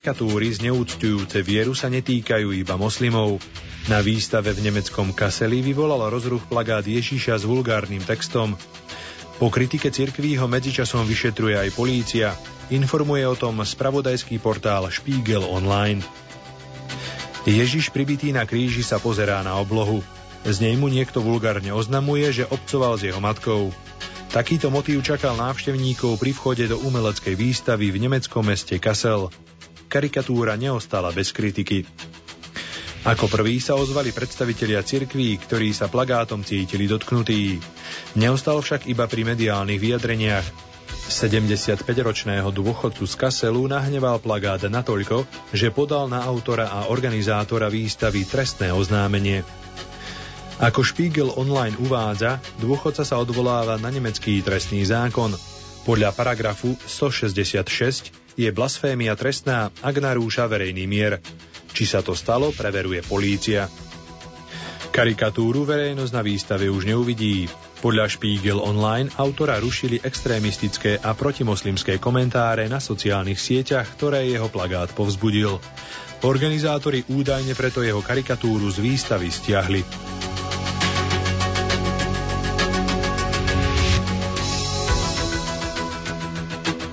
Karikatúry zneúctujúce vieru sa netýkajú iba moslimov. Na výstave v nemeckom Kaseli vyvolal rozruch plagát Ježíša s vulgárnym textom. Po kritike cirkví ho medzičasom vyšetruje aj polícia. Informuje o tom spravodajský portál Spiegel Online. Ježiš pribitý na kríži sa pozerá na oblohu. Z nej mu niekto vulgárne oznamuje, že obcoval s jeho matkou. Takýto motív čakal návštevníkov pri vchode do umeleckej výstavy v nemeckom meste Kassel karikatúra neostala bez kritiky. Ako prví sa ozvali predstavitelia cirkví, ktorí sa plagátom cítili dotknutí. Neostal však iba pri mediálnych vyjadreniach. 75-ročného dôchodcu z Kaselu nahneval plagát natoľko, že podal na autora a organizátora výstavy trestné oznámenie. Ako Spiegel online uvádza, dôchodca sa odvoláva na nemecký trestný zákon. Podľa paragrafu 166 je blasfémia trestná, ak narúša verejný mier. Či sa to stalo, preveruje polícia. Karikatúru verejnosť na výstave už neuvidí. Podľa Spiegel Online autora rušili extrémistické a protimoslimské komentáre na sociálnych sieťach, ktoré jeho plagát povzbudil. Organizátori údajne preto jeho karikatúru z výstavy stiahli.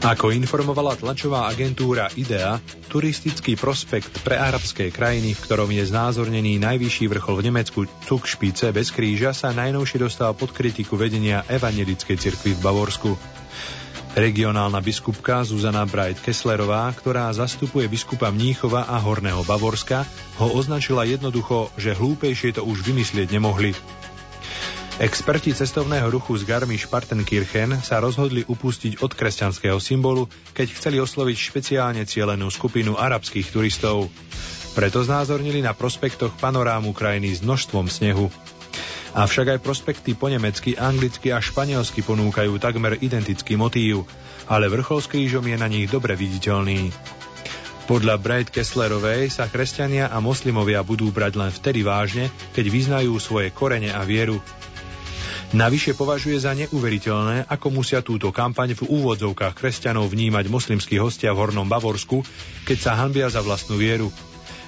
Ako informovala tlačová agentúra IDEA, turistický prospekt pre arabské krajiny, v ktorom je znázornený najvyšší vrchol v Nemecku Zugspitze bez kríža, sa najnovšie dostal pod kritiku vedenia evangelickej cirkvi v Bavorsku. Regionálna biskupka Zuzana Bright Kesslerová, ktorá zastupuje biskupa Mníchova a Horného Bavorska, ho označila jednoducho, že hlúpejšie to už vymyslieť nemohli. Experti cestovného ruchu z Garmisch-Partenkirchen sa rozhodli upustiť od kresťanského symbolu, keď chceli osloviť špeciálne cielenú skupinu arabských turistov. Preto znázornili na prospektoch panorámu krajiny s množstvom snehu. Avšak aj prospekty po nemecky, anglicky a španielsky ponúkajú takmer identický motív, ale vrchol s krížom je na nich dobre viditeľný. Podľa Bright Kesslerovej sa kresťania a moslimovia budú brať len vtedy vážne, keď vyznajú svoje korene a vieru, Navyše považuje za neuveriteľné, ako musia túto kampaň v úvodzovkách kresťanov vnímať moslimskí hostia v Hornom Bavorsku, keď sa hanbia za vlastnú vieru.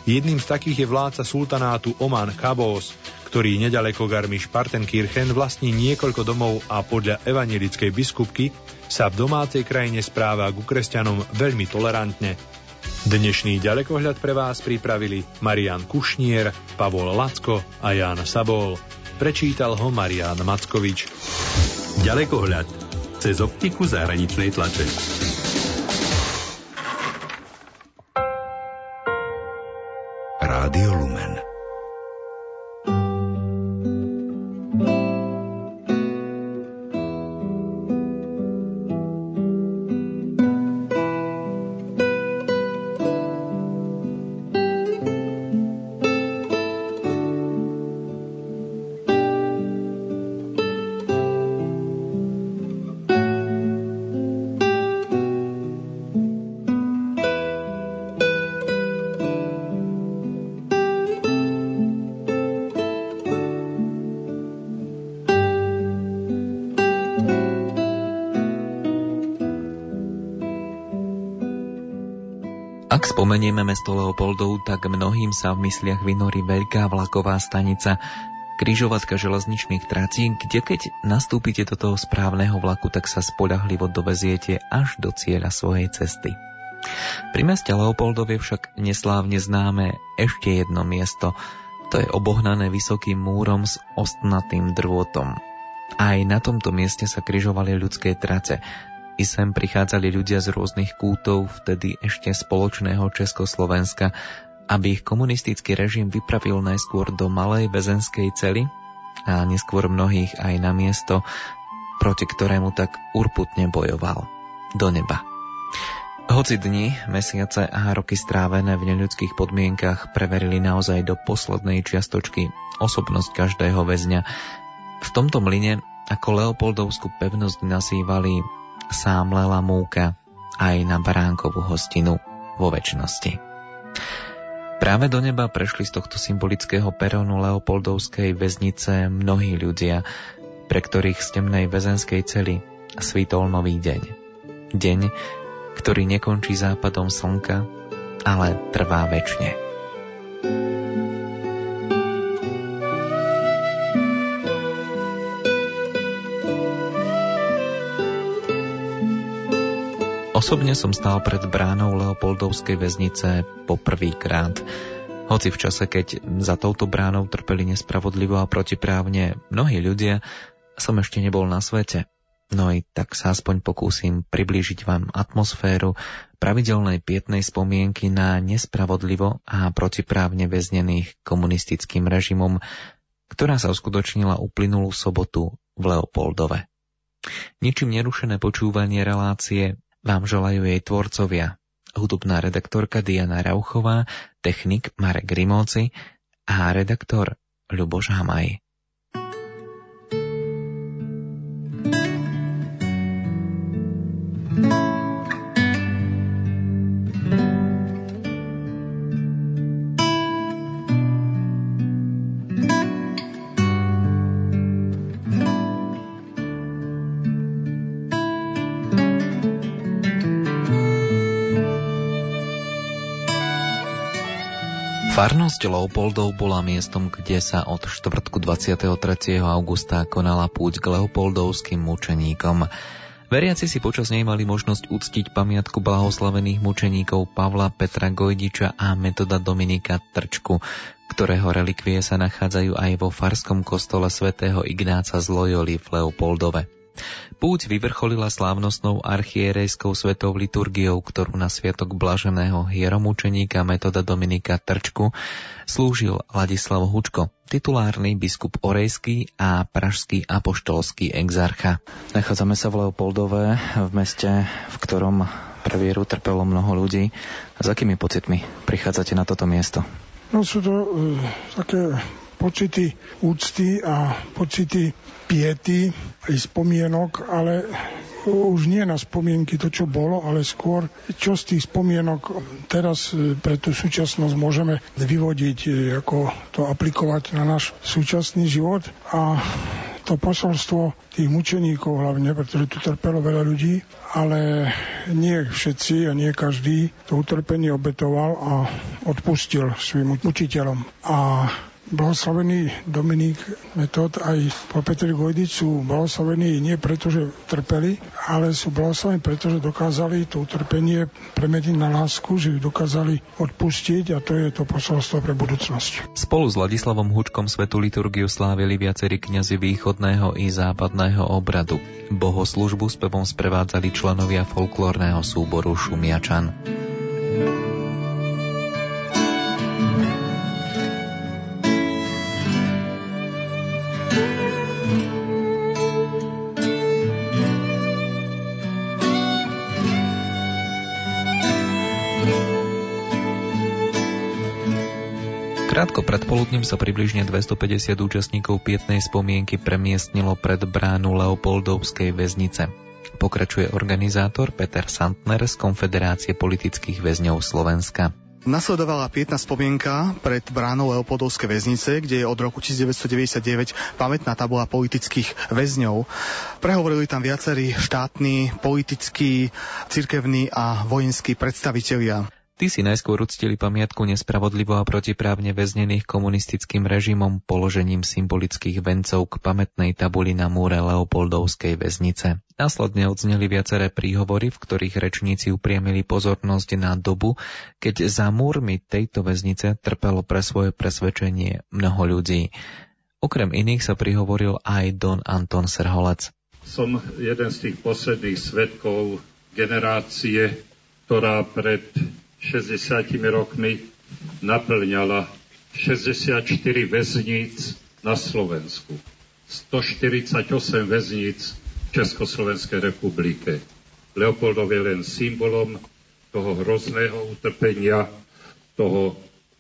Jedným z takých je vládca sultanátu Oman Kabos, ktorý nedaleko Garmisch Partenkirchen vlastní niekoľko domov a podľa evangelickej biskupky sa v domácej krajine správa ku kresťanom veľmi tolerantne. Dnešný ďalekohľad pre vás pripravili Marian Kušnier, Pavol Lacko a Jan Sabol. Prečítal ho Marian Mackovič. Ďalekohľad cez optiku zahraničnej tlače. Rádio Lumen. Spomenieme mesto Leopoldov, tak mnohým sa v mysliach vynorí veľká vlaková stanica, križovatka železničných trací, kde keď nastúpite do toho správneho vlaku, tak sa spolahlivo doveziete až do cieľa svojej cesty. Pri meste Leopoldov je však neslávne známe ešte jedno miesto, to je obohnané vysokým múrom s ostnatým drôtom. Aj na tomto mieste sa križovali ľudské trace, i sem prichádzali ľudia z rôznych kútov vtedy ešte spoločného Československa, aby ich komunistický režim vypravil najskôr do malej väzenskej cely a neskôr mnohých aj na miesto, proti ktorému tak urputne bojoval. Do neba. Hoci dni, mesiace a roky strávené v neľudských podmienkach preverili naozaj do poslednej čiastočky osobnosť každého väzňa, v tomto mline ako Leopoldovskú pevnosť nazývali sámlela múka aj na baránkovú hostinu vo väčšnosti. Práve do neba prešli z tohto symbolického perónu Leopoldovskej väznice mnohí ľudia, pre ktorých z temnej väzenskej cely svítol nový deň. Deň, ktorý nekončí západom slnka, ale trvá väčšine. Osobne som stál pred bránou Leopoldovskej väznice poprvýkrát. Hoci v čase, keď za touto bránou trpeli nespravodlivo a protiprávne mnohí ľudia, som ešte nebol na svete. No i tak sa aspoň pokúsim priblížiť vám atmosféru pravidelnej pietnej spomienky na nespravodlivo a protiprávne väznených komunistickým režimom, ktorá sa uskutočnila uplynulú sobotu v Leopoldove. Ničím nerušené počúvanie relácie vám želajú jej tvorcovia. Hudobná redaktorka Diana Rauchová, technik Marek Rimóci a redaktor Ľuboš Hamaj. Farnosť Leopoldov bola miestom, kde sa od štvrtku 23. augusta konala púť k Leopoldovským mučeníkom. Veriaci si počas nej mali možnosť uctiť pamiatku blahoslavených mučeníkov Pavla Petra Gojdiča a metoda Dominika Trčku, ktorého relikvie sa nachádzajú aj vo farskom kostole svätého Ignáca z Loyoli v Leopoldove. Púť vyvrcholila slávnostnou archierejskou svetou liturgiou, ktorú na sviatok blaženého hieromúčeníka metoda Dominika Trčku slúžil Ladislav Hučko, titulárny biskup Orejský a pražský apoštolský exarcha. Nachádzame sa v Leopoldove, v meste, v ktorom pre vieru trpelo mnoho ľudí. A s akými pocitmi prichádzate na toto miesto? No sú to uh, také pocity úcty a pocity piety aj spomienok, ale už nie na spomienky to, čo bolo, ale skôr, čo z tých spomienok teraz e, pre tú súčasnosť môžeme vyvodiť, e, ako to aplikovať na náš súčasný život a to posolstvo tých mučeníkov hlavne, pretože tu trpelo veľa ľudí, ale nie všetci a nie každý to utrpenie obetoval a odpustil svojim učiteľom. A blahoslavený Dominik Metod aj po Petri Gojdič sú blahoslavení nie preto, že trpeli, ale sú blahoslavení preto, že dokázali to utrpenie premeniť na lásku, že ju dokázali odpustiť a to je to posolstvo pre budúcnosť. Spolu s Ladislavom Hučkom svetu liturgiu slávili viacerí kňazi východného i západného obradu. Bohoslužbu spevom sprevádzali členovia folklórneho súboru Šumiačan. Krátko pred poludním sa približne 250 účastníkov pietnej spomienky premiestnilo pred bránu Leopoldovskej väznice. Pokračuje organizátor Peter Santner z Konfederácie politických väzňov Slovenska. Nasledovala pietná spomienka pred bránou Leopoldovskej väznice, kde je od roku 1999 pamätná tabula politických väzňov. Prehovorili tam viacerí štátni, politickí, cirkevní a vojenskí predstavitelia. Tí si najskôr uctili pamiatku nespravodlivo a protiprávne väznených komunistickým režimom položením symbolických vencov k pamätnej tabuli na múre Leopoldovskej väznice. Následne odzneli viaceré príhovory, v ktorých rečníci upriamili pozornosť na dobu, keď za múrmi tejto väznice trpelo pre svoje presvedčenie mnoho ľudí. Okrem iných sa prihovoril aj Don Anton Serholec. Som jeden z tých posledných svetkov generácie, ktorá pred 60 rokmi naplňala 64 väzníc na Slovensku, 148 väzníc v Československej republike. Leopoldov je len symbolom toho hrozného utrpenia, toho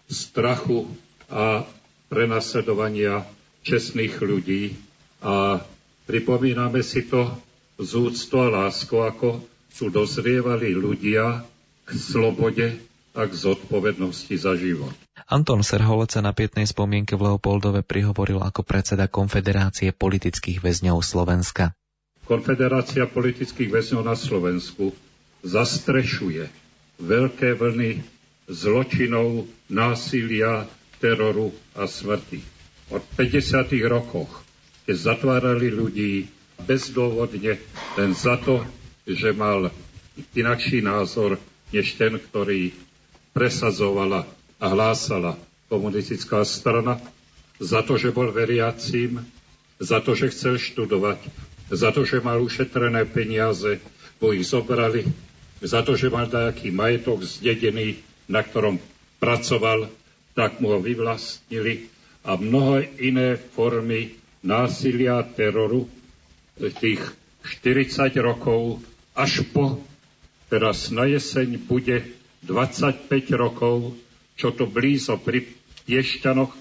strachu a prenasledovania čestných ľudí a pripomíname si to z úctu a láskou, ako tu dozrievali ľudia, k slobode a k zodpovednosti za život. Anton Serholec sa na pietnej spomienke v Leopoldove prihovoril ako predseda Konfederácie politických väzňov Slovenska. Konfederácia politických väzňov na Slovensku zastrešuje veľké vlny zločinov, násilia, teroru a smrti. Od 50. rokoch, keď zatvárali ľudí bezdôvodne len za to, že mal inakší názor než ten, ktorý presadzovala a hlásala komunistická strana, za to, že bol veriacím, za to, že chcel študovať, za to, že mal ušetrené peniaze, bo ich zobrali, za to, že mal nejaký majetok zdedený, na ktorom pracoval, tak mu ho vyvlastnili a mnoho iné formy násilia a teroru tých 40 rokov až po teraz na jeseň bude 25 rokov, čo to blízo pri Piešťanoch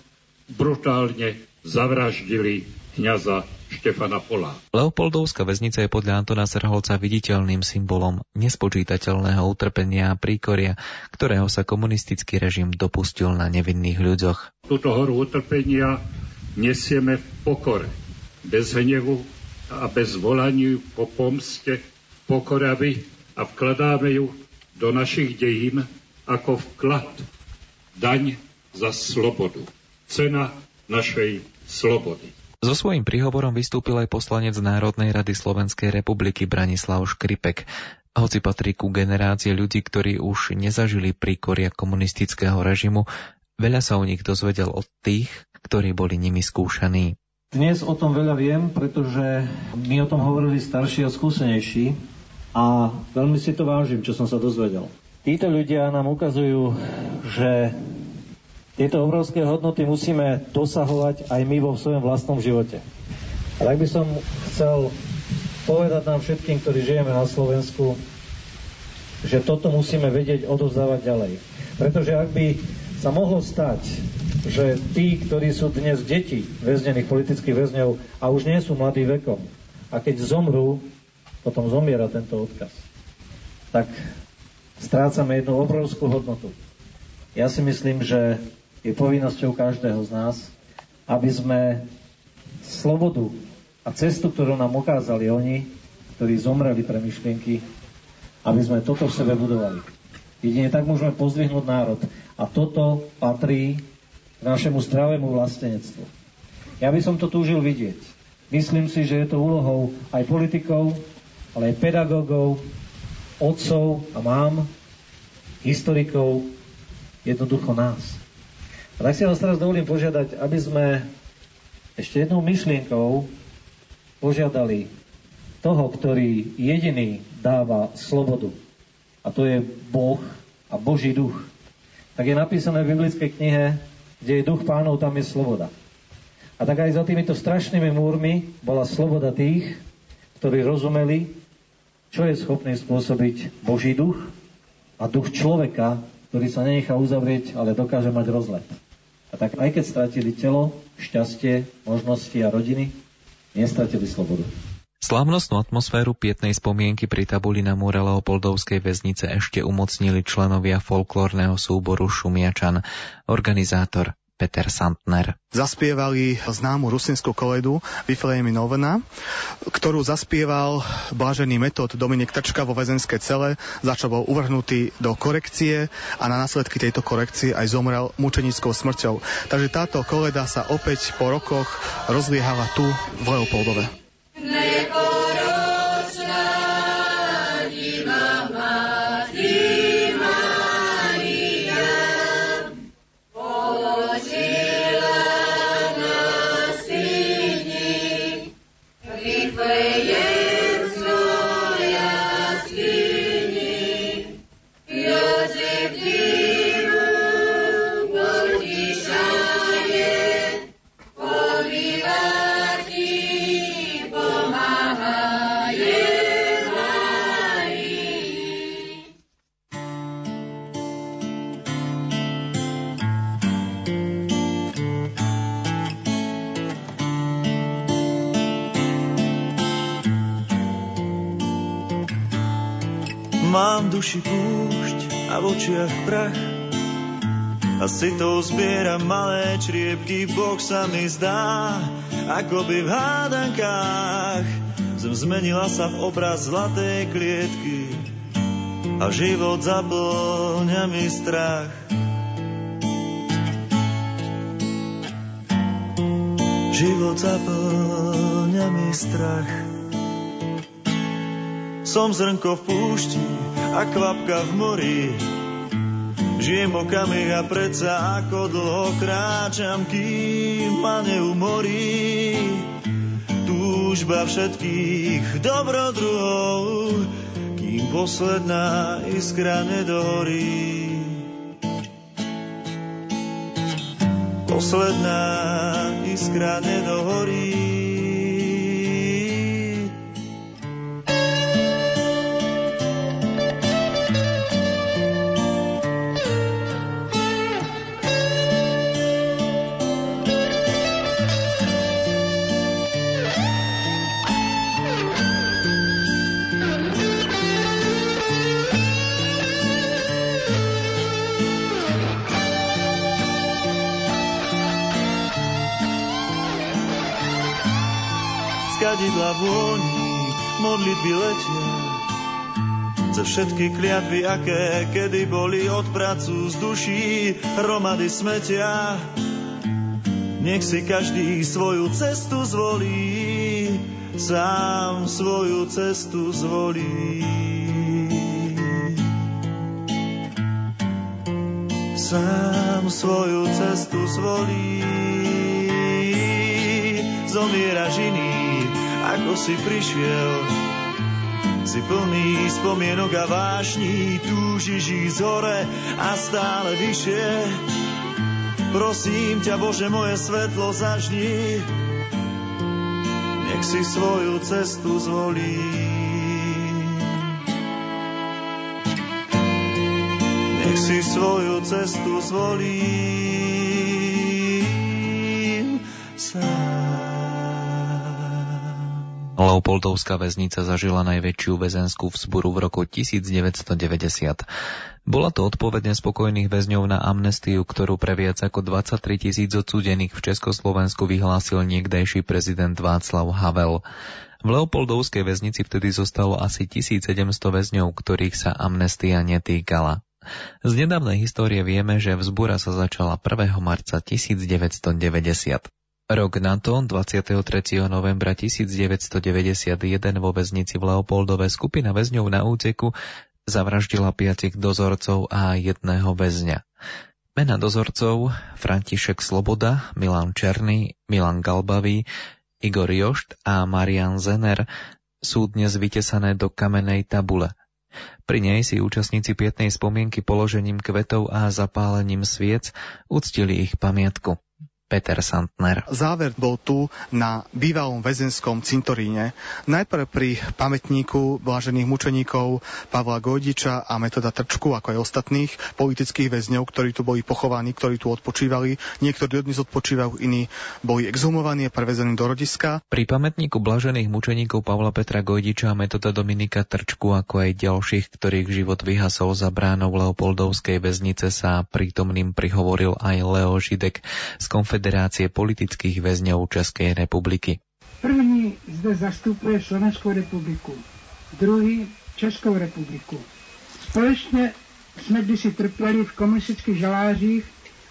brutálne zavraždili kniaza Štefana Pola. Leopoldovská väznica je podľa Antona Serholca viditeľným symbolom nespočítateľného utrpenia a príkoria, ktorého sa komunistický režim dopustil na nevinných ľuďoch. Túto horu utrpenia nesieme v pokore, bez hnevu a bez volaniu po pomste, pokoravy a vkladáme ju do našich dejín ako vklad, daň za slobodu, cena našej slobody. So svojím príhovorom vystúpil aj poslanec Národnej rady Slovenskej republiky Branislav Škripek. Hoci patrí ku generácie ľudí, ktorí už nezažili príkoria komunistického režimu, veľa sa o nich dozvedel od tých, ktorí boli nimi skúšaní. Dnes o tom veľa viem, pretože mi o tom hovorili starší a skúsenejší a veľmi si to vážim, čo som sa dozvedel. Títo ľudia nám ukazujú, že tieto obrovské hodnoty musíme dosahovať aj my vo svojom vlastnom živote. A tak by som chcel povedať nám všetkým, ktorí žijeme na Slovensku, že toto musíme vedieť odovzdávať ďalej. Pretože ak by sa mohlo stať, že tí, ktorí sú dnes deti väznených politických väzňov a už nie sú mladí vekom, a keď zomrú, potom zomiera tento odkaz, tak strácame jednu obrovskú hodnotu. Ja si myslím, že je povinnosťou každého z nás, aby sme slobodu a cestu, ktorú nám ukázali oni, ktorí zomreli pre myšlienky, aby sme toto v sebe budovali. Jedine tak môžeme pozdvihnúť národ. A toto patrí k našemu zdravému vlastenectvu. Ja by som to túžil vidieť. Myslím si, že je to úlohou aj politikov, ale aj pedagógov, otcov a mám, historikov, jednoducho nás. A tak si vás teraz dovolím požiadať, aby sme ešte jednou myšlienkou požiadali toho, ktorý jediný dáva slobodu. A to je Boh a Boží duch. Tak je napísané v biblickej knihe, kde je duch pánov, tam je sloboda. A tak aj za týmito strašnými múrmi bola sloboda tých, ktorí rozumeli, čo je schopný spôsobiť Boží duch a duch človeka, ktorý sa nenechá uzavrieť, ale dokáže mať rozlet. A tak aj keď stratili telo, šťastie, možnosti a rodiny, nestratili slobodu. Slávnostnú atmosféru pietnej spomienky pri tabuli na múre Leopoldovskej väznice ešte umocnili členovia folklórneho súboru Šumiačan, organizátor Peter Santner. Zaspievali známu rusinskú koledu Viflejmi Novena, ktorú zaspieval blážený metód Dominik Trčka vo väzenské cele, za čo bol uvrhnutý do korekcie a na následky tejto korekcie aj zomrel mučenickou smrťou. Takže táto koleda sa opäť po rokoch rozliehala tu v Leopoldove. duši A si to zbiera malé čriepky, Boh sa mi zdá, ako by v hádankách zem zmenila sa v obraz zlatej klietky. a život zaplňa mi strach. Život zaplňa mi strach. Som zrnko v púšti a kvapka v mori. Žijem okami a predsa ako dlho kráčam, kým ma neumorí. Túžba všetkých dobrodruhov, kým posledná iskra nedohorí. Posledná iskra nedohorí. Modlitby letia. Ze všetky kliatby, aké kedy boli od pracu z duší, hromady smetia. Nech si každý svoju cestu zvolí, sám svoju cestu zvolí. Sám svoju cestu zvolí. Zomieraš iný, ako si prišiel. Si plný spomienok a vášní, túžiš ísť hore a stále vyššie. Prosím ťa, Bože, moje svetlo zažni, nech si svoju cestu zvolí. Nech si svoju cestu zvolí. Leopoldovská väznica zažila najväčšiu väzenskú vzburu v roku 1990. Bola to odpovedne spokojných väzňov na amnestiu, ktorú pre viac ako 23 tisíc odsúdených v Československu vyhlásil niekdejší prezident Václav Havel. V Leopoldovskej väznici vtedy zostalo asi 1700 väzňov, ktorých sa amnestia netýkala. Z nedávnej histórie vieme, že vzbura sa začala 1. marca 1990. Rok na to, 23. novembra 1991 vo väznici v Leopoldove skupina väzňov na úteku zavraždila piatich dozorcov a jedného väzňa. Mena dozorcov František Sloboda, Milan Černý, Milan Galbavý, Igor Jošt a Marian Zener sú dnes vytesané do kamenej tabule. Pri nej si účastníci pietnej spomienky položením kvetov a zapálením sviec uctili ich pamiatku. Peter Santner. Záver bol tu na bývalom väzenskom cintoríne. Najprv pri pamätníku vážených mučeníkov Pavla Gojdiča a Metoda Trčku, ako aj ostatných politických väzňov, ktorí tu boli pochovaní, ktorí tu odpočívali. Niektorí dodnes odpočívajú, iní boli exhumovaní a prevezení do rodiska. Pri pamätníku blažených mučeníkov Pavla Petra Gojdiča a Metoda Dominika Trčku, ako aj ďalších, ktorých život vyhasol za bránou Leopoldovskej väznice, sa prítomným prihovoril aj Leo Židek z konfederácie Konfederácie politických väzňov Českej republiky. První zde zastupuje Slovenskou republiku, druhý Českou republiku. Společně jsme kdysi trpěli v komunistických žalářích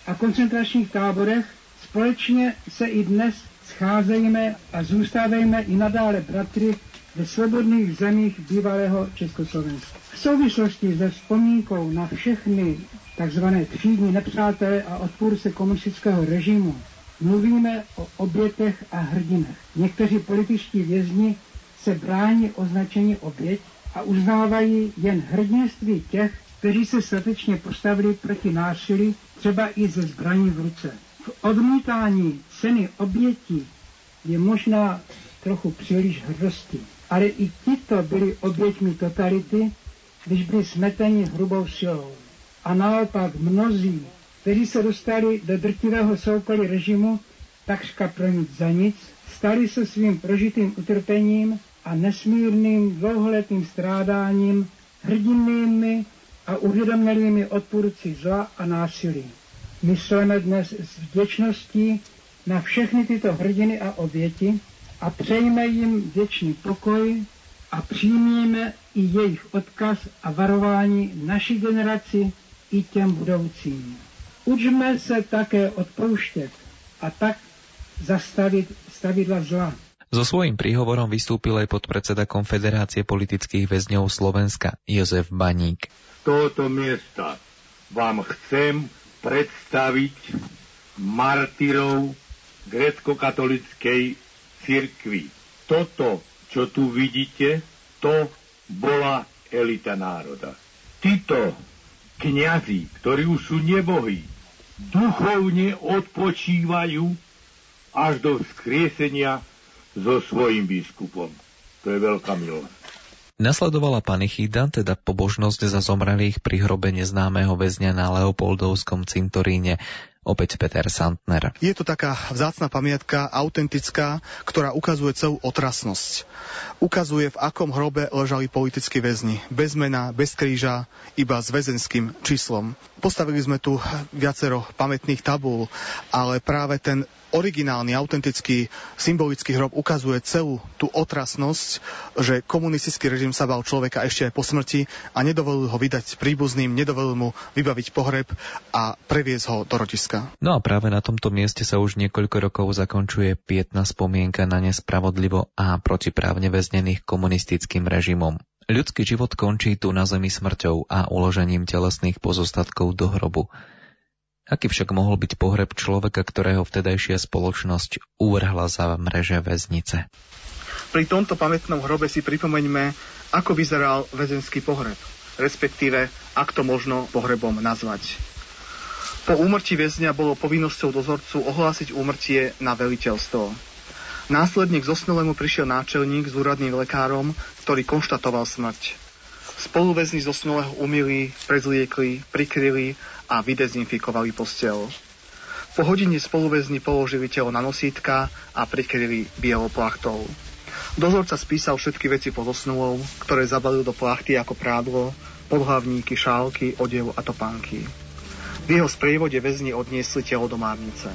a koncentračních táborech, společně se i dnes scházejme a zůstávejme i nadále bratry ve svobodných zemích bývalého Československa. V souvislosti se vzpomínkou na všechny tzv. třídní nepřátelé a odpůrce komunistického režimu mluvíme o obětech a hrdinech. Někteří političtí vězni se brání označení oběť a uznávají jen hrdinství těch, kteří se statečně postavili proti násilí, třeba i ze zbraní v ruce. V odmítání ceny obětí je možná trochu příliš hrdosti. Ale i tito byli oběťmi totality, když byli smeteni hrubou silou. A naopak mnozí, kteří se dostali do drtivého soukolí režimu, takřka pro nic za nic, stali se svým prožitým utrpením a nesmírným dlouholetým strádáním hrdinnými a uvědomělými odpůrci zla a násilí. Myslíme dnes s vděčností na všechny tyto hrdiny a oběti a přejme jim věčný pokoj, a přijmíme i jejich odkaz a varování naší generaci i těm budoucím. Učme se také odpouštět a tak zastavit stavidla zla. So svojím príhovorom vystúpil aj podpredseda Konfederácie politických väzňov Slovenska Jozef Baník. Z tohoto miesta vám chcem predstaviť martyrov grecko-katolickej cirkvi. Toto, čo tu vidíte, to bola elita národa. Títo kňazi, ktorí už sú nebohí, duchovne odpočívajú až do vzkriesenia so svojím biskupom. To je veľká milosť. Nasledovala panichída, teda pobožnosť za zomrelých pri hrobe neznámeho väzňa na Leopoldovskom cintoríne. Opäť Peter Santner. Je to taká vzácna pamiatka, autentická, ktorá ukazuje celú otrasnosť. Ukazuje, v akom hrobe ležali politickí väzni. Bez mena, bez kríža, iba s väzenským číslom. Postavili sme tu viacero pamätných tabul, ale práve ten originálny, autentický, symbolický hrob ukazuje celú tú otrasnosť, že komunistický režim sa bal človeka ešte aj po smrti a nedovolil ho vydať príbuzným, nedovolil mu vybaviť pohreb a previesť ho do rodiska. No a práve na tomto mieste sa už niekoľko rokov zakončuje pietná spomienka na nespravodlivo a protiprávne väznených komunistickým režimom. Ľudský život končí tu na zemi smrťou a uložením telesných pozostatkov do hrobu. Aký však mohol byť pohreb človeka, ktorého vtedajšia spoločnosť uvrhla za mreže väznice? Pri tomto pamätnom hrobe si pripomeňme, ako vyzeral väzenský pohreb, respektíve ak to možno pohrebom nazvať. Po úmrtí väzňa bolo povinnosťou dozorcu ohlásiť úmrtie na veliteľstvo. Následne k zosnulému prišiel náčelník s úradným lekárom, ktorý konštatoval smrť. Spoluväzni zosnulého umili, prezliekli, prikryli a vydezinfikovali postel. Po hodine spoluväzni položili telo na nosítka a prikryli bielou plachtou. Dozorca spísal všetky veci pod osnulou, ktoré zabalil do plachty ako prádlo, podhlavníky, šálky, odev a topánky. V jeho sprievode väzni odniesli telo do márnice.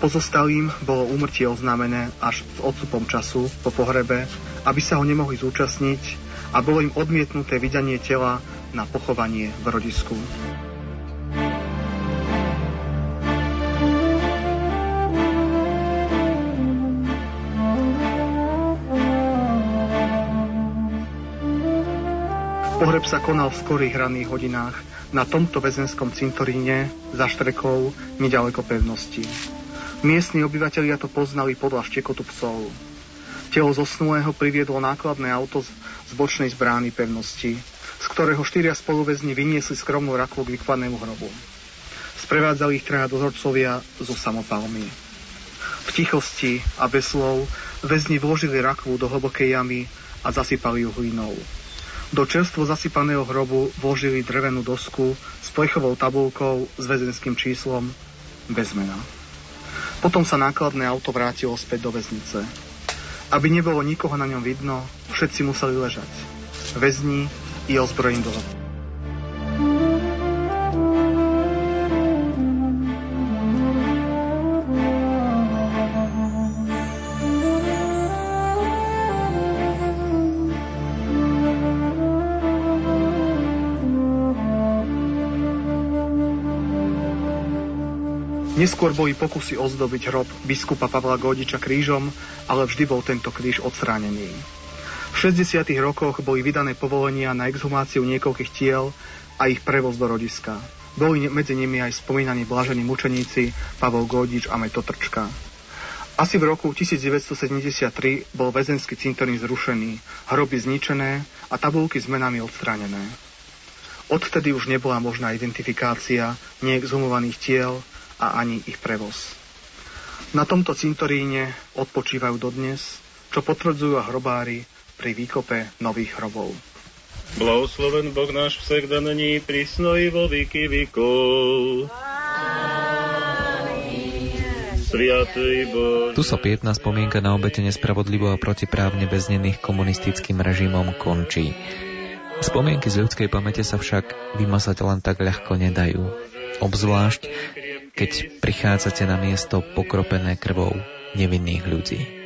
Pozostalým bolo úmrtie oznámené až s odstupom času po pohrebe, aby sa ho nemohli zúčastniť a bolo im odmietnuté vydanie tela na pochovanie v rodisku. Pohreb sa konal v skorých ranných hodinách na tomto väzenskom cintoríne za štrekou nedaleko pevnosti. Miestni obyvateľia to poznali podľa štekotu psov. Telo zosnulého priviedlo nákladné auto z bočnej zbrány pevnosti, z ktorého štyria spoluväzni vyniesli skromnú rakvu k vykladnému hrobu. Sprevádzali ich traja dozorcovia zo samopalmy. V tichosti a bez slov väzni vložili rakvu do hlbokej jamy a zasypali ju hlinou. Do čerstvo zasypaného hrobu vložili drevenú dosku s plechovou tabulkou s väzenským číslom bez mena. Potom sa nákladné auto vrátilo späť do väznice. Aby nebolo nikoho na ňom vidno, všetci museli ležať. Väzni i ozbrojení do Neskôr boli pokusy ozdobiť hrob biskupa Pavla Godiča krížom, ale vždy bol tento kríž odstránený. V 60. rokoch boli vydané povolenia na exhumáciu niekoľkých tiel a ich prevoz do rodiska. Boli medzi nimi aj spomínaní blažení mučeníci Pavol Godič a Meto. Asi v roku 1973 bol väzenský cintorín zrušený, hroby zničené a tabulky s menami odstránené. Odtedy už nebola možná identifikácia neexhumovaných tiel a ani ich prevoz. Na tomto cintoríne odpočívajú dodnes, čo potvrdzujú hrobári pri výkope nových hrobov. Blahosloven Boh náš však daní prísno vo výky výkov. Tu sa pietná spomienka na obete nespravodlivo a protiprávne väznených komunistickým režimom končí. Spomienky z ľudskej pamäte sa však vymasať len tak ľahko nedajú. Obzvlášť, keď prichádzate na miesto pokropené krvou nevinných ľudí.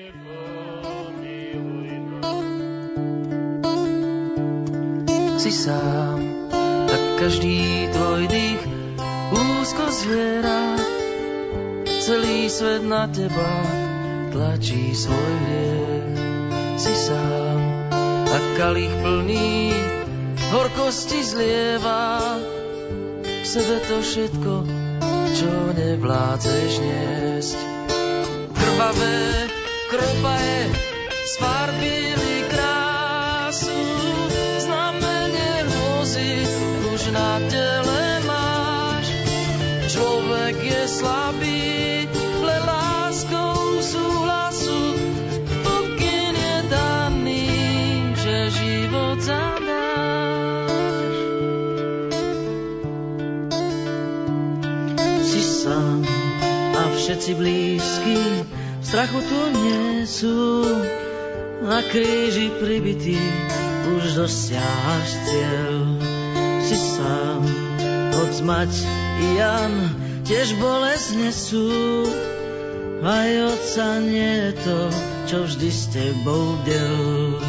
si sám, tak každý tvoj dých úzko zviera. Celý svet na teba tlačí svoj hriech. Si sám, a kalich plný horkosti zlieva. V sebe to všetko, čo nevládzeš niesť. Krvavé kropaje sfarbili krásu, všetci blízky v strachu tu nie sú. Na kríži pribitý už dosiahaš cieľ. Si sám, hoď mať i Jan tiež bolesť nesú. Aj otca nie je to, čo vždy s tebou del.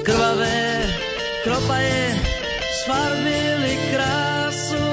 Krvavé kropaje sfarbili krásu,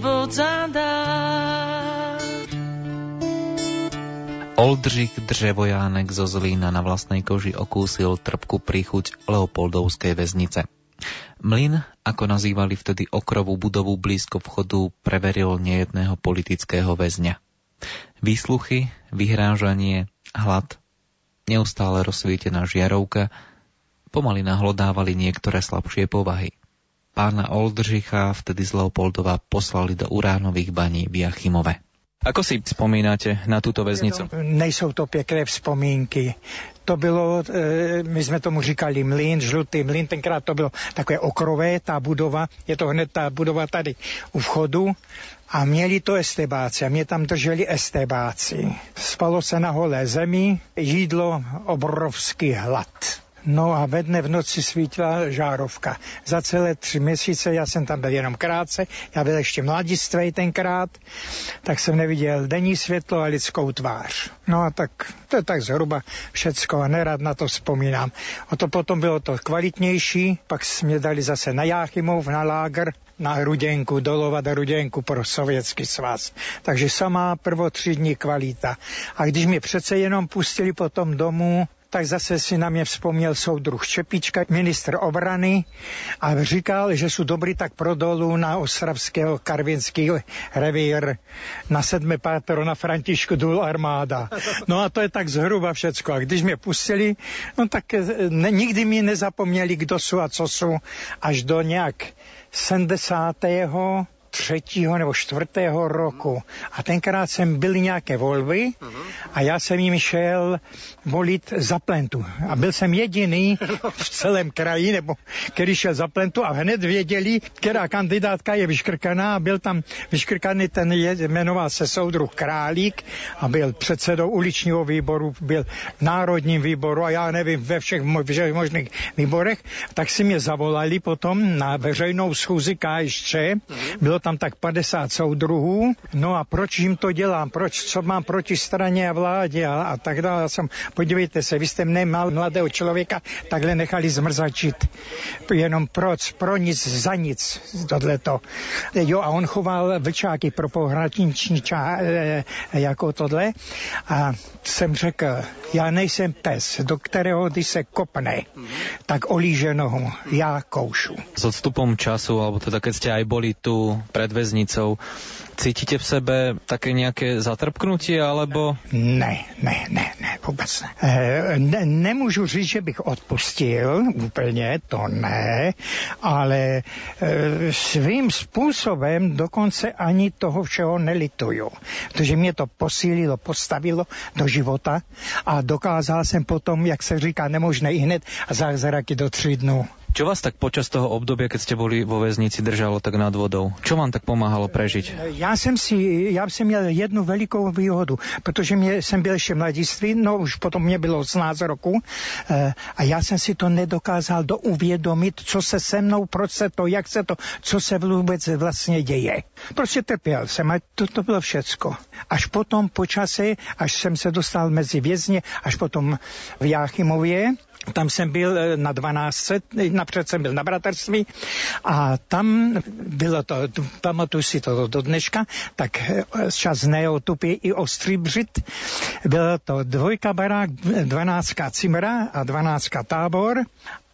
život zadáš. Oldřich Dřevojánek zo Zlína na vlastnej koži okúsil trpku príchuť Leopoldovskej väznice. Mlyn, ako nazývali vtedy okrovú budovu blízko vchodu, preveril nejedného politického väzňa. Výsluchy, vyhrážanie, hlad, neustále rozsvietená žiarovka pomaly nahlodávali niektoré slabšie povahy. Pána Oldřicha vtedy z Leopoldova poslali do uránových baní v Jachimove. Ako si spomínate na túto väznicu? Nejsou to pěkné vzpomínky. To bylo, e, my jsme tomu říkali mlín, žlutý mlín, tenkrát to bylo takové okrové, ta budova, je to hned ta budova tady u vchodu a měli to estebáci a mě tam drželi estebáci. Spalo se na holé zemi, jídlo, obrovský hlad. No a ve dne v noci svítila žárovka. Za celé tři měsíce, já jsem tam byl jenom krátce, já byl ještě mladistvej tenkrát, tak jsem neviděl denní světlo a lidskou tvář. No a tak to je tak zhruba všecko a nerad na to vzpomínám. O to potom bylo to kvalitnější, pak jsme dali zase na Jáchymov, na lágr, na Rudenku, dolovat Rudenku pro sovětský svaz. Takže samá prvotřídní kvalita. A když mi přece jenom pustili po tom domu, tak zase si na mě vzpomněl soudruh Čepička, ministr obrany a říkal, že jsou dobrý tak pro dolu na Ostravského karvinský revír, na sedme pátero na Františku důl armáda. No a to je tak zhruba všecko. A když mě pustili, no tak ne, nikdy mi nezapomněli, kdo jsou a co jsou, až do nějak 70 třetího nebo čtvrtého roku. A tenkrát jsem byl nějaké volby a já jsem jim šel volit za plentu. A byl jsem jediný v celém kraji, nebo který šel za plentu a hned věděli, která kandidátka je vyškrkaná a byl tam vyškrkaný ten, je, jmenoval se soudruh Králík a byl předsedou uličního výboru, byl v národním výboru a já nevím, ve všech, všech možných výborech, tak si mě zavolali potom na veřejnou schůzi KSČ, bylo tam tak 50 soudruhů, no a proč jim to dělám, proč, co mám proti straně a vládě a, a tak dále. Jsem, podívejte se, vy jste mne mal mladého člověka takhle nechali zmrzačit. Jenom proč, pro nic, za nic, tohleto. Jo, a on choval vlčáky pro pohraničníča e, jako tohle a jsem řekl, já nejsem pes, do kterého když se kopne, tak olíže nohu, já koušu. S odstupom času, alebo teda keď ste aj boli tu pred väznicou, Cítite v sebe také nejaké zatrpknutie, alebo... Ne, ne, ne, ne, vůbec ne. E, ne nemůžu říct, že bych odpustil, úplně to ne, ale e, svým způsobem dokonce ani toho všeho nelituju. Protože mě to posílilo, postavilo do života a dokázal jsem potom, jak se říká, nemožné i hned zázraky do tří dnů. Čo vás tak počas toho obdobia, keď ste boli vo väznici, držalo tak nad vodou? Čo vám tak pomáhalo prežiť? Já jsem si, já jsem měl jednu velikou výhodu, protože mě, jsem byl ještě mladiství, no už potom mě bylo 18 roku eh, a já jsem si to nedokázal douvědomit, co se se mnou, proč se to, jak se to, co se vůbec vlastně děje. Prostě trpěl jsem a to, to bylo všecko. Až potom po čase, až jsem se dostal mezi vězně, až potom v Jáchymově, tam jsem byl eh, na 12, napřed jsem byl na bratrství a tam bylo to, pamatuju si to do dneška, tak eh, čas neotupy i ostrý břit. Bylo to dvojka barák, dvanáctka cimra a dvanáctka tábor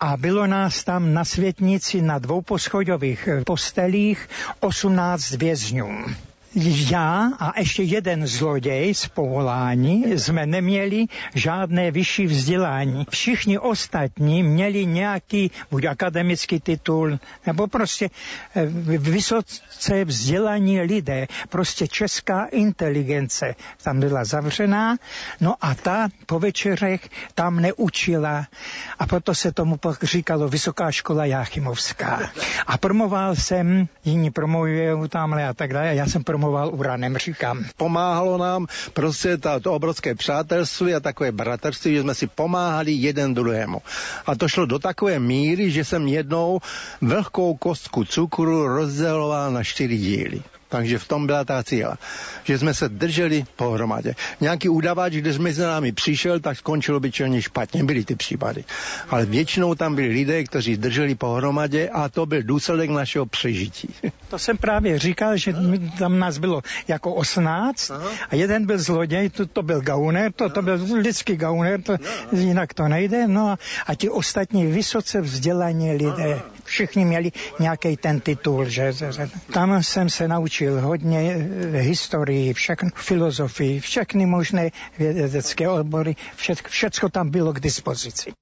a bylo nás tam na světnici na dvouposchodových eh, postelích 18 vězňů já a ještě jeden zloděj z povolání jsme neměli žádné vyšší vzdělání. Všichni ostatní měli nějaký buď akademický titul, nebo prostě eh, vysoce vzdělaní lidé. Prostě česká inteligence tam byla zavřená, no a ta po večerech tam neučila. A proto se tomu říkalo Vysoká škola Jáchymovská. A promoval jsem, jiní promovují tamhle a tak dále, já jsem promoval formoval uranem, říkám. Pomáhalo nám prostě to obrovské přátelství a takové bratrství, že jsme si pomáhali jeden druhému. A to šlo do takové míry, že jsem jednou vlhkou kostku cukru rozděloval na čtyři díly. Takže v tom byla ta cíla, že jsme se drželi pohromadě. Nějaký udavač, když mezi námi přišel, tak skončilo by čelně špatně, byly ty případy. Ale většinou tam byli lidé, kteří drželi pohromadě a to byl důsledek našeho přežití. To jsem právě říkal, že tam nás bylo jako 18 Aha. a jeden byl zloděj, to, to byl gauner, to, to byl lidský gauner, to, jinak to nejde. No a, a ti ostatní vysoce vzdělaní lidé, Aha. Všichni měli nějaký ten titul, že, že, tam jsem se naučil učil hodně eh, historii, všechno, filozofii, všechny možné vědecké odbory, všetko, všetko tam bylo k dispozici.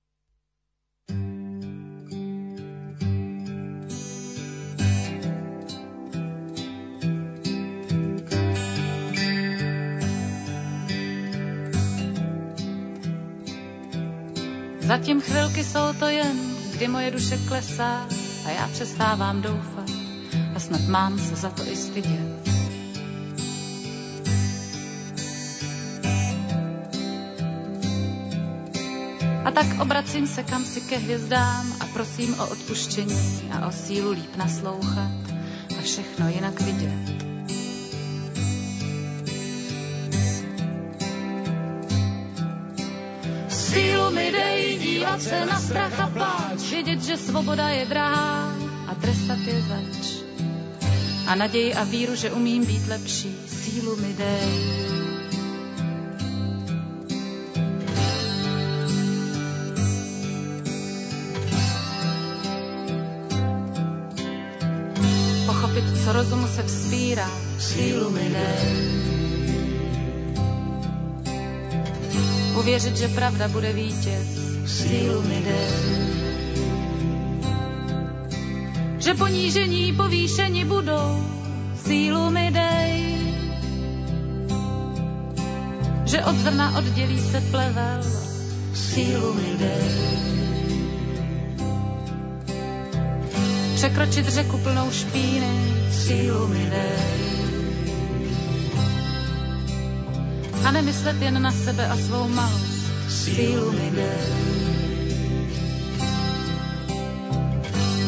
Zatím chvilky jsou to jen, kdy moje duše klesá a já přestávám doufat a snad mám se za to i stydět. A tak obracím se kam si ke hvězdám a prosím o odpuštění a o sílu líp naslouchat a všechno jinak vidět. Se na strach a pláč, vědět, že svoboda je drahá a trestat je zač a naději a víru, že umím být lepší, sílu mi dej. Pochopit, co rozumu se vzpírá, sílu mi dej. Uvěřit, že pravda bude vítěz, sílu mi dej že ponížení povýšení budou, sílu mi dej. Že od zrna oddělí se plevel, sílu mi dej. Překročit řeku plnou špíny, sílu mi dej. A nemyslet jen na sebe a svou malost, sílu mi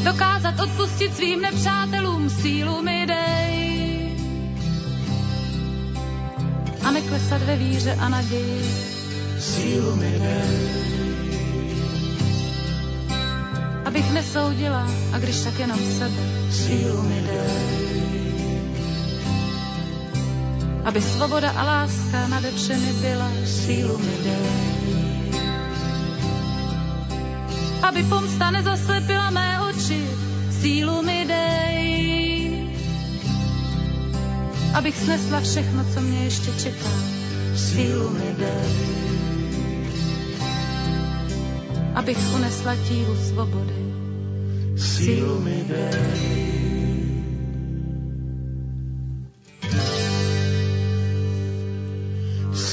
dokázat odpustit svým nepřátelům sílu mi dej. A neklesat ve víře a naději sílu mi dej. Abych nesoudila, a když tak jenom sebe, sílu mi dej. Aby svoboda a láska nade všemi byla, sílu mi dej aby pomsta nezaslepila mé oči, sílu mi dej. abych snesla všechno, co mě ještě čeká. Sílu mi dej, abych unesla tíhu svobody. Sílu mi dej.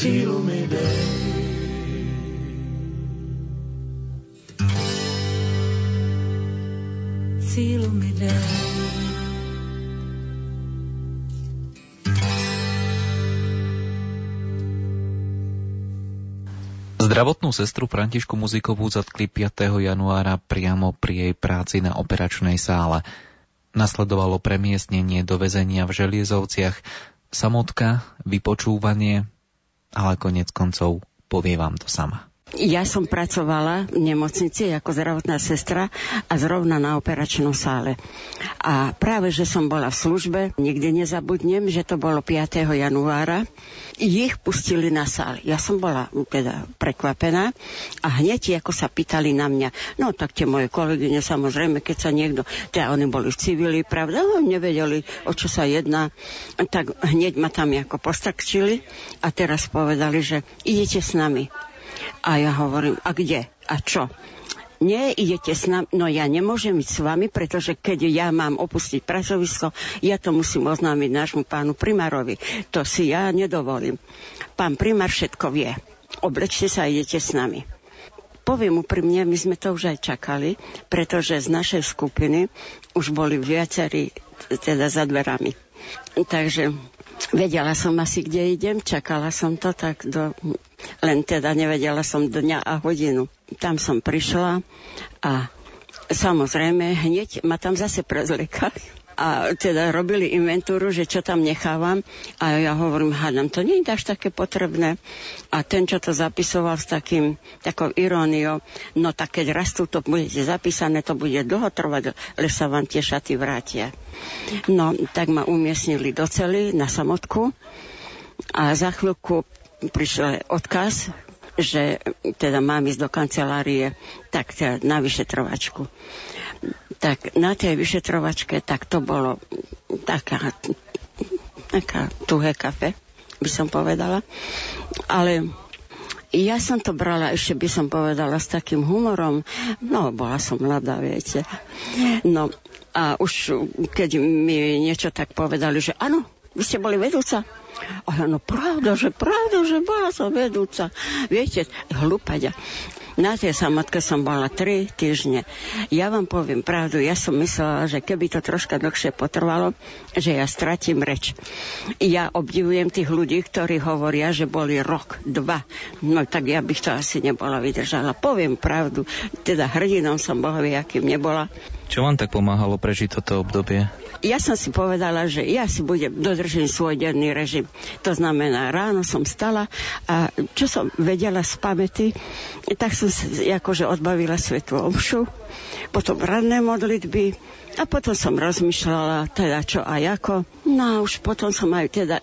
Sílu mi dej. Sílu mi dej. Zdravotnú sestru Františku Muzikovú zatkli 5. januára priamo pri jej práci na operačnej sále. Nasledovalo premiestnenie do väzenia v Želiezovciach, samotka, vypočúvanie, ale konec koncov povie vám to sama. Ja som pracovala v nemocnici ako zdravotná sestra a zrovna na operačnom sále. A práve, že som bola v službe, nikdy nezabudnem, že to bolo 5. januára, ich pustili na sál. Ja som bola teda prekvapená a hneď ako sa pýtali na mňa, no tak tie moje kolegyne samozrejme, keď sa niekto, teda oni boli v civili, pravda, no, nevedeli, o čo sa jedná, tak hneď ma tam ako postrkčili a teraz povedali, že idete s nami. A ja hovorím, a kde? A čo? nie, idete s nami, no ja nemôžem ísť s vami, pretože keď ja mám opustiť pracovisko, ja to musím oznámiť nášmu pánu primárovi. To si ja nedovolím. Pán primár všetko vie. Oblečte sa a idete s nami. Poviem úprimne, my sme to už aj čakali, pretože z našej skupiny už boli viacerí teda za dverami. Takže vedela som asi, kde idem, čakala som to tak do len teda nevedela som dňa a hodinu. Tam som prišla a samozrejme hneď ma tam zase prezliekali. A teda robili inventúru, že čo tam nechávam a ja hovorím, hádam, to nie je až také potrebné. A ten, čo to zapisoval s takým, takou iróniou, no tak keď raz tu to budete zapísané, to bude dlho trvať, ale sa vám tie šaty vrátia. No, tak ma umiestnili do cely na samotku a za chvíľku prišiel odkaz, že teda mám ísť do kancelárie, tak teda na vyšetrovačku. Tak na tej vyšetrovačke, tak to bolo taká, taká tuhé kafe, by som povedala. Ale ja som to brala, ešte by som povedala, s takým humorom. No, bola som mladá, viete. No, a už keď mi niečo tak povedali, že áno, vy ste boli vedúca, a ja, no pravda, že pravda, že bola som vedúca. Viete, hlupaďa. Na tej samotke som bola tri týždne. Ja vám poviem pravdu, ja som myslela, že keby to troška dlhšie potrvalo, že ja stratím reč. Ja obdivujem tých ľudí, ktorí hovoria, že boli rok, dva. No tak ja bych to asi nebola vydržala. Poviem pravdu, teda hrdinom som bohový, akým nebola. Čo vám tak pomáhalo prežiť toto obdobie? ja som si povedala, že ja si budem dodržím svoj denný režim. To znamená, ráno som stala a čo som vedela z pamäti, tak som akože odbavila svetú omšu, potom ranné modlitby, a potom som rozmýšľala, teda čo a ako. No a už potom som aj teda,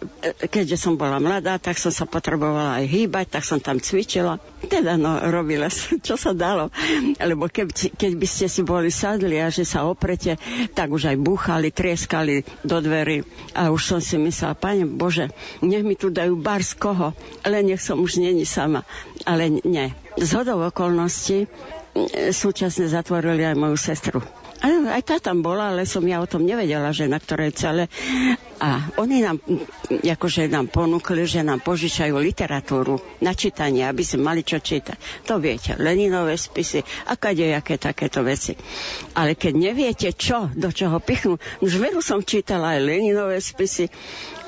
keďže som bola mladá, tak som sa potrebovala aj hýbať, tak som tam cvičila. Teda no, robila som, čo sa dalo. Lebo keď, keď by ste si boli sadli a že sa oprete, tak už aj búchali, trieskali do dverí. A už som si myslela, Pane Bože, nech mi tu dajú bar z koho, len nech som už není sama. Ale nie. Z hodou okolností súčasne zatvorili aj moju sestru. Aj, aj tá tam bola, ale som ja o tom nevedela, že na ktorej celé. A oni nám, akože nám ponúkli, že nám požičajú literatúru na čítanie, aby sme mali čo čítať. To viete, Leninové spisy a kadejaké takéto veci. Ale keď neviete čo, do čoho pichnú, už veru som čítala aj Leninové spisy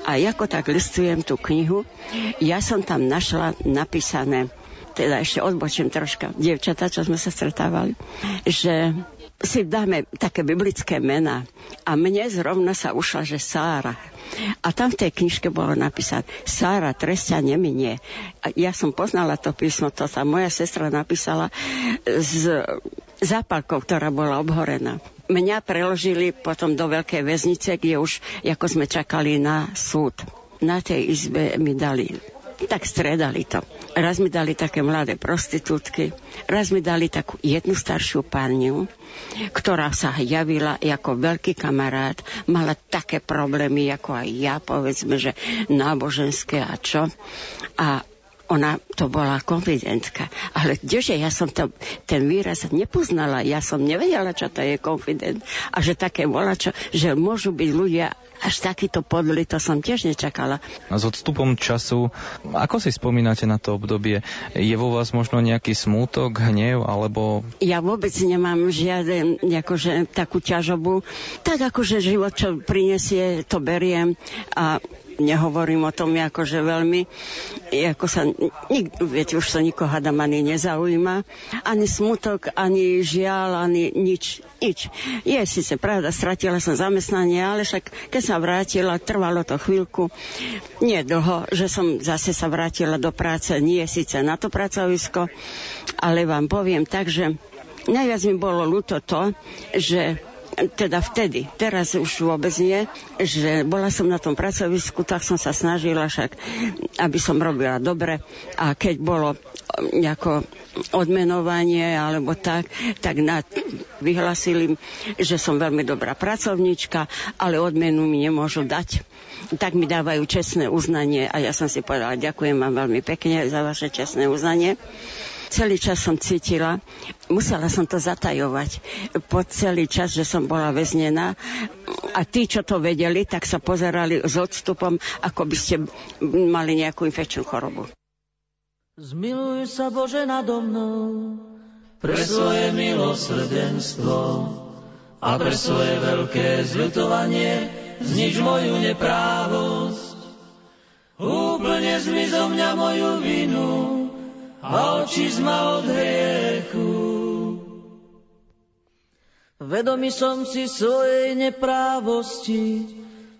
a ako tak listujem tú knihu, ja som tam našla napísané teda ešte odbočím troška, dievčatá, čo sme sa stretávali, že si dáme také biblické mená. A mne zrovna sa ušla, že Sára. A tam v tej knižke bolo napísané, Sára, tresťa neminie. A ja som poznala to písmo, to sa moja sestra napísala z zápalkou, ktorá bola obhorená. Mňa preložili potom do veľkej väznice, kde už, ako sme čakali na súd. Na tej izbe mi dali tak stredali to. Raz mi dali také mladé prostitútky, raz mi dali takú jednu staršiu paniu, ktorá sa javila ako veľký kamarát, mala také problémy ako aj ja, povedzme, že náboženské a čo. A ona to bola konfidentka. Ale kdeže, ja som to, ten výraz nepoznala, ja som nevedela, čo to je konfident. A že také bola, čo, že môžu byť ľudia až takýto podli, to som tiež nečakala. A s odstupom času, ako si spomínate na to obdobie? Je vo vás možno nejaký smútok, hnev, alebo... Ja vôbec nemám žiaden, akože, takú ťažobu. Tak akože život, čo prinesie, to beriem a nehovorím o tom akože veľmi, ako sa, nik, viete, už sa nikoho hadam ani nezaujíma, ani smutok, ani žiaľ, ani nič, nič. Je síce pravda, stratila som zamestnanie, ale však keď sa vrátila, trvalo to chvíľku, nie dlho, že som zase sa vrátila do práce, nie síce na to pracovisko, ale vám poviem tak, že najviac mi bolo ľúto to, že teda vtedy, teraz už vôbec nie, že bola som na tom pracovisku, tak som sa snažila však, aby som robila dobre. A keď bolo nejako odmenovanie alebo tak, tak na, vyhlasili, že som veľmi dobrá pracovníčka, ale odmenu mi nemôžu dať. Tak mi dávajú čestné uznanie a ja som si povedala, ďakujem vám veľmi pekne za vaše čestné uznanie celý čas som cítila, musela som to zatajovať po celý čas, že som bola väznená a tí, čo to vedeli, tak sa pozerali s odstupom, ako by ste mali nejakú infekčnú chorobu. Zmiluj sa Bože nado mnou pre svoje milosrdenstvo a pre svoje veľké zľutovanie znič moju neprávosť. Úplne zmiz zo mňa moju vinu a očizma od hriechu. Vedomý som si svojej neprávosti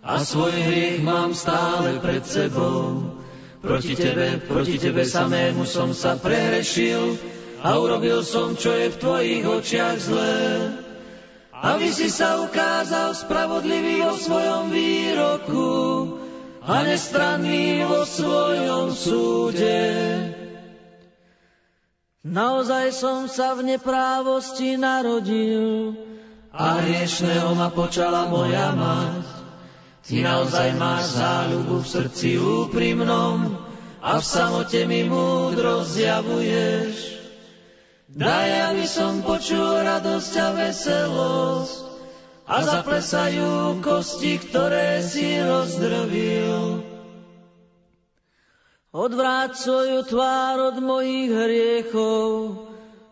a svoj hriech mám stále pred sebou. Proti tebe, proti tebe samému som sa prehrešil a urobil som, čo je v tvojich očiach zlé. Aby si sa ukázal spravodlivý vo svojom výroku a nestranný vo svojom súde. Naozaj som sa v neprávosti narodil a hriešného ma počala moja mať. Ty naozaj máš záľubu v srdci úprimnom a v samote mi múdro zjavuješ. Daj, aby som počul radosť a veselosť a zaplesajú kosti, ktoré si rozdrvil. Odvráť svoju tvár od mojich hriechov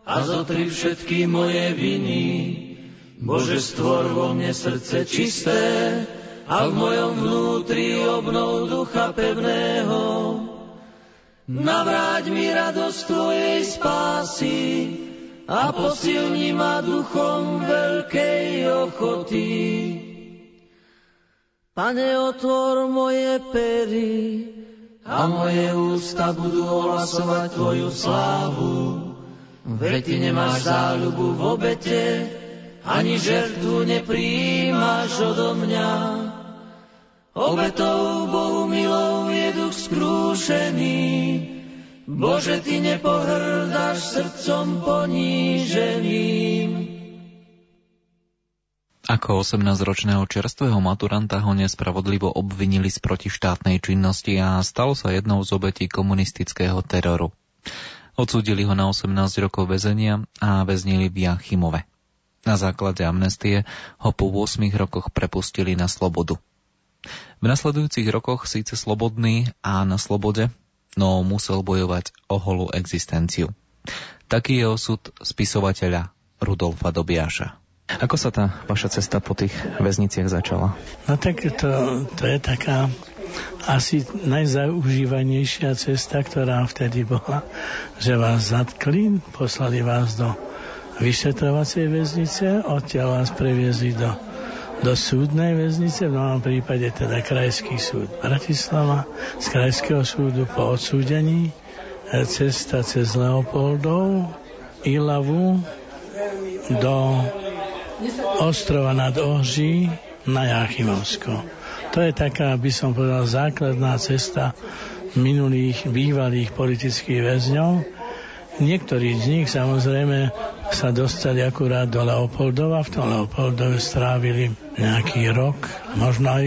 a zotri všetky moje viny. Bože, stvor vo mne srdce čisté a v mojom vnútri obnov ducha pevného. Navráť mi radosť Tvojej spásy a posilni ma duchom veľkej ochoty. Pane, otvor moje pery, a moje ústa budú ohlasovať Tvoju slávu. Veď Ty nemáš záľubu v obete, ani žertvu nepríjimaš odo mňa. Obetou Bohu milou je duch skrúšený, Bože, Ty nepohrdáš srdcom poníženým. Ako 18-ročného čerstvého maturanta ho nespravodlivo obvinili z protištátnej činnosti a stalo sa jednou z obetí komunistického teroru. Odsúdili ho na 18 rokov väzenia a väznili v Jachimove. Na základe amnestie ho po 8 rokoch prepustili na slobodu. V nasledujúcich rokoch síce slobodný a na slobode, no musel bojovať o holú existenciu. Taký je osud spisovateľa Rudolfa Dobiaša. Ako sa tá vaša cesta po tých väzniciach začala? No tak to, to je taká asi najzaužívanejšia cesta, ktorá vtedy bola, že vás zatkli, poslali vás do vyšetrovacej väznice, odtiaľ vás previezli do, do súdnej väznice, v novom prípade teda Krajský súd Bratislava, z Krajského súdu po odsúdení, cesta cez Leopoldov, Ilavu do ostrova nad Ohří na Jachimovsko. To je taká, by som povedal, základná cesta minulých bývalých politických väzňov. Niektorí z nich samozrejme sa dostali akurát do Leopoldova. V tom Leopoldove strávili nejaký rok, možno aj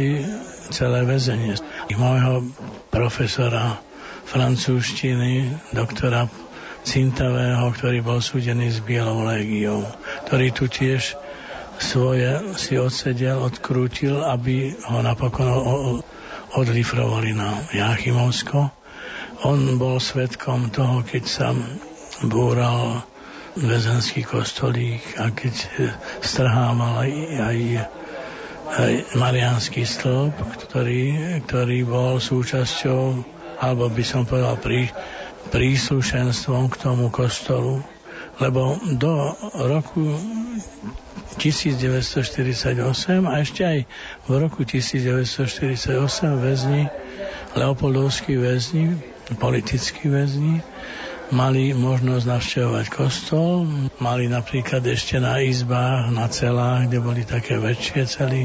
celé väzenie. Môjho profesora francúzštiny, doktora Cintavého, ktorý bol súdený s Bielou légiou, ktorý tu tiež svoje si odsedel, odkrútil, aby ho napokon odlifrovali na Jachimovsko. On bol svetkom toho, keď sa búral väzenský kostolík a keď strhával aj, aj, aj mariánsky stĺp, ktorý, ktorý bol súčasťou, alebo by som povedal, pri, príslušenstvom k tomu kostolu, lebo do roku 1948 a ešte aj v roku 1948 väzni, leopoldovskí väzni, politickí väzni, mali možnosť navštevovať kostol, mali napríklad ešte na izbách, na celách, kde boli také väčšie cely,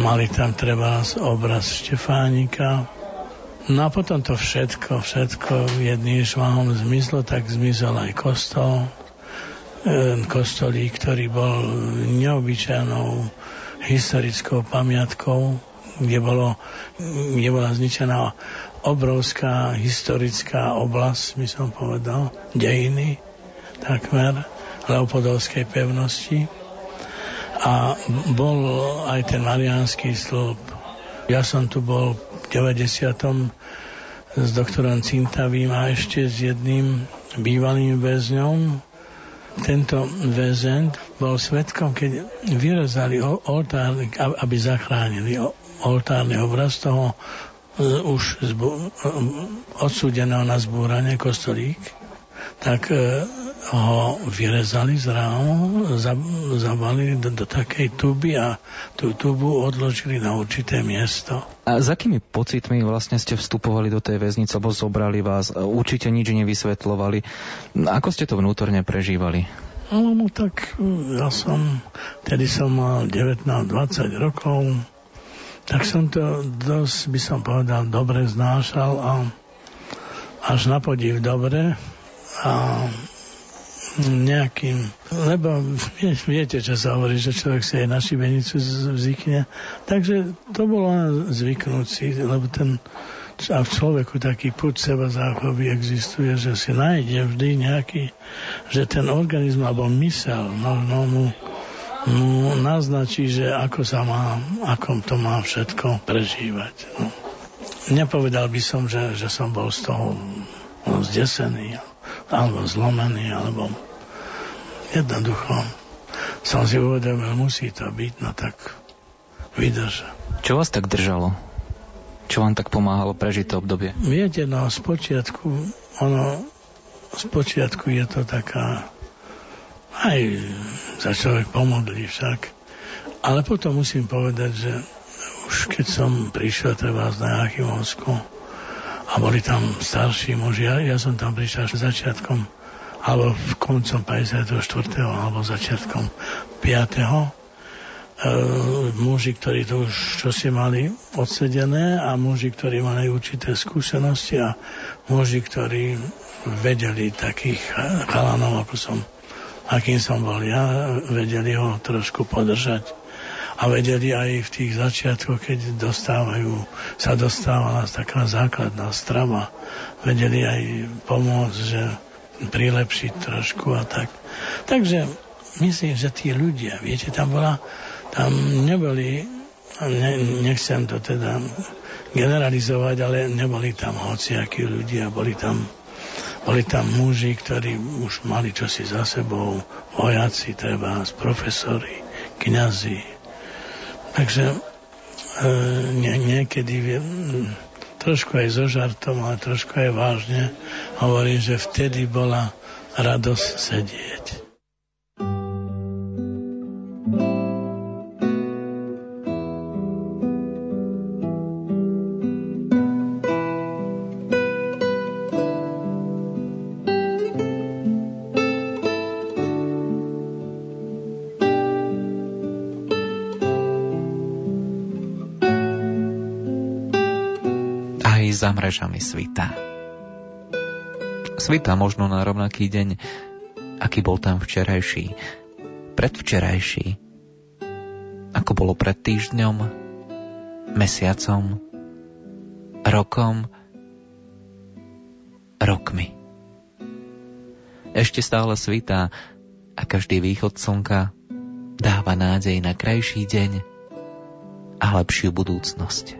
mali tam treba obraz Štefánika, No a potom to všetko, všetko jedným švahom zmizlo, tak zmizol aj kostol. Kostolík, ktorý bol neobyčajnou historickou pamiatkou, kde, bolo, kde bola zničená obrovská historická oblasť, by som povedal, dejiny takmer Leopoldovskej pevnosti. A bol aj ten Mariánsky stĺp ja som tu bol v 90. s doktorom Cintavým a ešte s jedným bývalým väzňom. Tento väzen bol svetkom, keď vyrezali oltár, aby zachránili oltárny obraz toho e, už e, odsúdeného na zbúranie kostolík, tak e, ho vyrezali z rámu, zabalili do, do takej tuby a tú tubu odložili na určité miesto. A s akými pocitmi vlastne ste vstupovali do tej väznice, alebo zobrali vás? Určite nič nevysvetlovali. Ako ste to vnútorne prežívali? No, no tak ja som, tedy som mal 19-20 rokov, tak som to dosť, by som povedal, dobre znášal a až na podiv dobre. A nejakým, lebo viete, čo sa hovorí, že človek si aj na šibenicu zvykne. Takže to bolo zvyknúť si, lebo ten a v človeku taký put seba záchovy existuje, že si nájde vždy nejaký, že ten organizm alebo mysel no, no, mu, mu naznačí, že ako sa má, ako to má všetko prežívať. No. Nepovedal by som, že, že som bol z toho zdesený alebo zlomený, alebo Jednoducho som si uvedomil, musí to byť, no tak vydrž. Čo vás tak držalo? Čo vám tak pomáhalo prežiť to obdobie? Viete, no z počiatku, ono, z počiatku je to taká, aj za človek pomodlí však, ale potom musím povedať, že už keď som prišiel treba na Jachimovsku a boli tam starší muži, ja, ja som tam prišiel začiatkom alebo v koncom 54. alebo začiatkom 5. E, muži, ktorí to už čosi mali odsedené a muži, ktorí mali určité skúsenosti a muži, ktorí vedeli takých chalanov, ako som, akým som bol ja, vedeli ho trošku podržať a vedeli aj v tých začiatkoch, keď dostávajú, sa dostávala taká základná strava, vedeli aj pomôcť, že prilepšiť trošku a tak. Takže myslím, že tí ľudia, viete, tam bola, tam neboli, ne, nechcem to teda generalizovať, ale neboli tam hociakí ľudia, boli tam, boli tam muži, ktorí už mali čosi za sebou, vojaci, treba, profesori, kňazi. Takže e, nie, niekedy trošku aj so žartom, ale trošku aj vážne, hovorím, že vtedy bola radosť sedieť. Mrežami svita. Svita možno na rovnaký deň, aký bol tam včerajší, predvčerajší, ako bolo pred týždňom, mesiacom, rokom, rokmi. Ešte stále svitá a každý východ slnka dáva nádej na krajší deň a lepšiu budúcnosť.